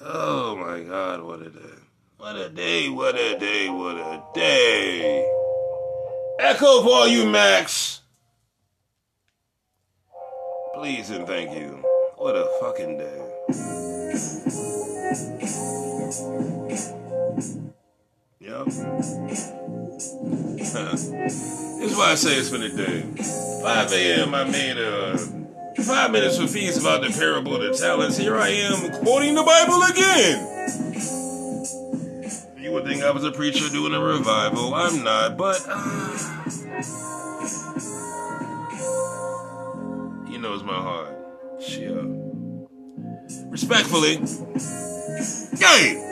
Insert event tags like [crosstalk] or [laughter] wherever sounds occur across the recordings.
Oh my God, what a day. What a day, what a day, what a day. Echo you Macs. Please and thank you. What a fucking day. Yep. [laughs] this is why I say it's been a day. 5 a.m. I made a five minutes for peace about the parable of the talents. Here I am quoting the Bible again. You would think I was a preacher doing a revival. I'm not, but uh, he knows my heart. Shit. Respectfully, yay!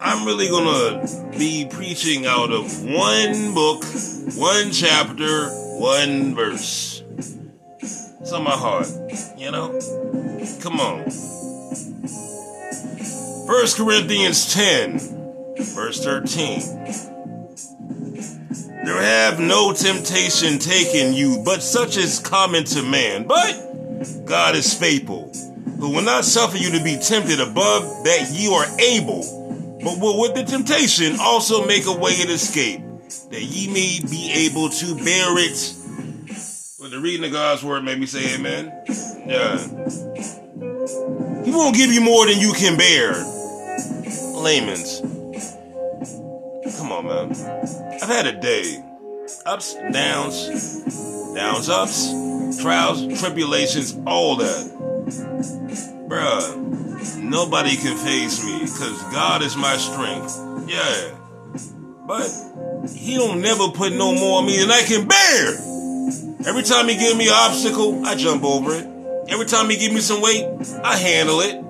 I'm really gonna be preaching out of one book, one chapter, one verse. It's on my heart, you know? Come on. 1 Corinthians 10, verse 13. There have no temptation taken you, but such is common to man. But God is faithful, who will not suffer you to be tempted above that you are able but will with the temptation also make a way of escape, that ye may be able to bear it. With the reading of God's word made me say amen. Yeah. He won't give you more than you can bear. Layman's. Come on, man. I've had a day. Ups, downs, downs, ups, trials, tribulations, all that. Bruh. Nobody can face me because God is my strength. Yeah. But he don't never put no more on me than I can bear. Every time he give me an obstacle, I jump over it. Every time he give me some weight, I handle it.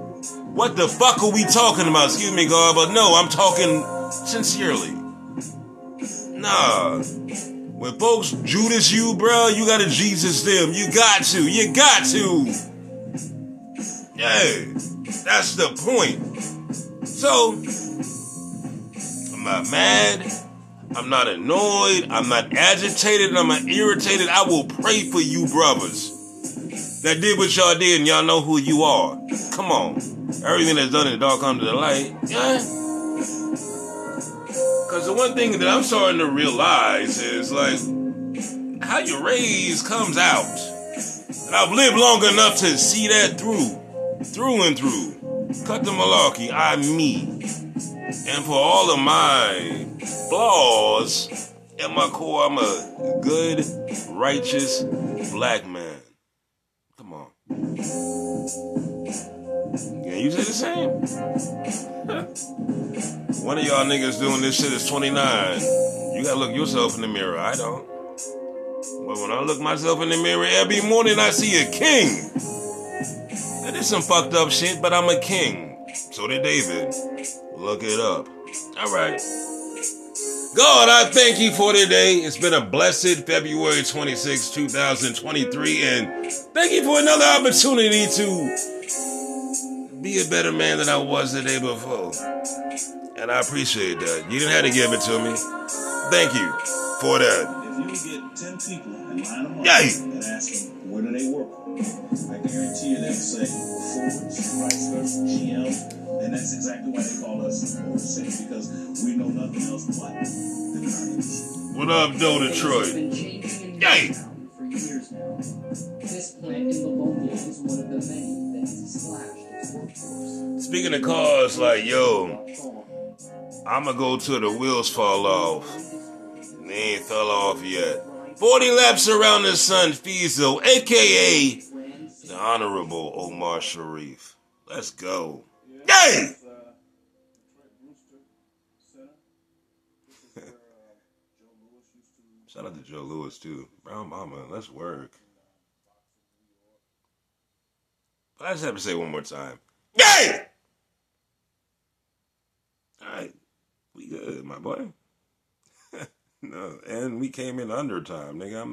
What the fuck are we talking about? Excuse me, God, but no, I'm talking sincerely. Nah. When folks Judas you, bro, you gotta Jesus them. You got to. You got to. Yeah. That's the point. So, I'm not mad. I'm not annoyed. I'm not agitated. I'm not irritated. I will pray for you, brothers, that did what y'all did, and y'all know who you are. Come on. Everything that's done in the dark to the light. Yeah. Because the one thing that I'm starting to realize is like, how you raise comes out. And I've lived long enough to see that through through and through. Cut the malarkey, I me. And for all of my flaws, at my core, I'm a good, righteous black man. Come on. Can you say the same? [laughs] One of y'all niggas doing this shit is 29. You gotta look yourself in the mirror. I don't. But when I look myself in the mirror every morning, I see a king. That is some fucked up shit, but I'm a king. So did David. Look it up. All right. God, I thank you for today. It's been a blessed February 26, 2023, and thank you for another opportunity to be a better man than I was the day before. And I appreciate that. You didn't have to give it to me. Thank you for that. If you get 10 people and line them up Yay. and ask them, where do they work? I guarantee you they'll say Ford, Chrysler, GM, and that's exactly why they call us Motor City because we know nothing else but the car What up, Doe Detroit? been Yay. For years now. This plant in Livonia is one of the many that has slashed its workforce. Speaking of cars, like, yo, I'ma go till the wheels fall off. They ain't fell off yet. 40 laps around the sun, Fiesel, aka the Honorable Omar Sharif. Let's go. Yay! [laughs] Shout out to Joe Lewis too. Brown Mama, let's work. But I just have to say one more time. Yay! Alright. We good, my boy. [laughs] no, and we came in under time, nigga. I'm